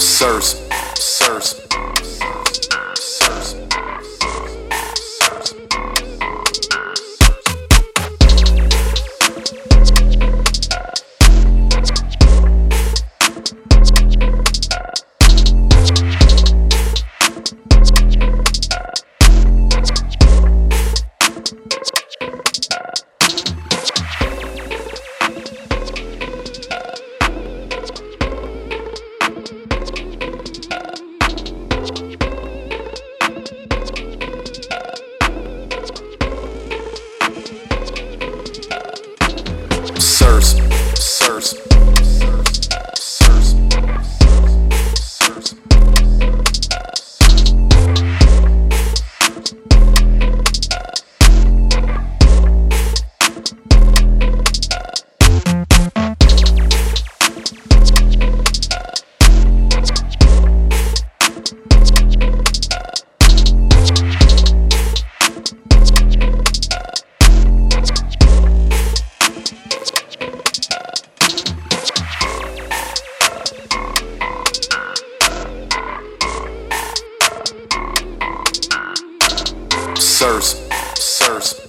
Sirs, sirs. Sirs, sirs.